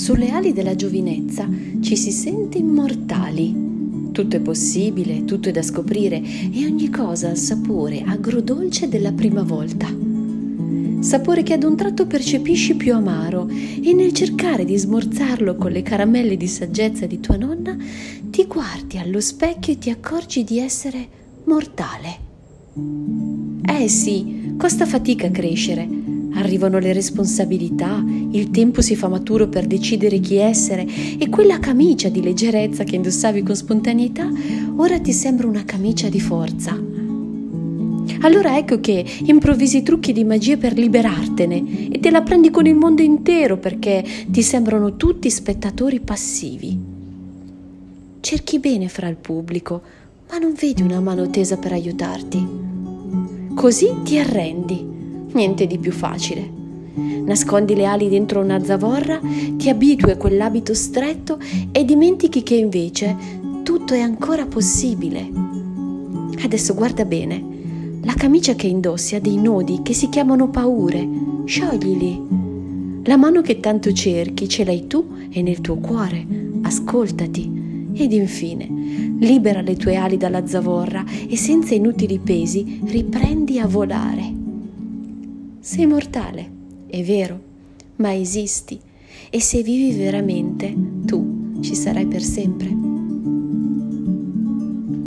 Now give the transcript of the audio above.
Sulle ali della giovinezza ci si sente immortali. Tutto è possibile, tutto è da scoprire e ogni cosa ha il sapore agrodolce della prima volta. Sapore che ad un tratto percepisci più amaro e nel cercare di smorzarlo con le caramelle di saggezza di tua nonna ti guardi allo specchio e ti accorgi di essere mortale. Eh sì, costa fatica crescere. Arrivano le responsabilità, il tempo si fa maturo per decidere chi essere e quella camicia di leggerezza che indossavi con spontaneità ora ti sembra una camicia di forza. Allora ecco che improvvisi trucchi di magia per liberartene e te la prendi con il mondo intero perché ti sembrano tutti spettatori passivi. Cerchi bene fra il pubblico, ma non vedi una mano tesa per aiutarti. Così ti arrendi. Niente di più facile. Nascondi le ali dentro una zavorra, ti abitui a quell'abito stretto e dimentichi che invece tutto è ancora possibile. Adesso guarda bene. La camicia che indossi ha dei nodi che si chiamano paure. Scioglili. La mano che tanto cerchi ce l'hai tu e nel tuo cuore. Ascoltati. Ed infine, libera le tue ali dalla zavorra e senza inutili pesi riprendi a volare. Sei mortale, è vero, ma esisti e se vivi veramente, tu ci sarai per sempre.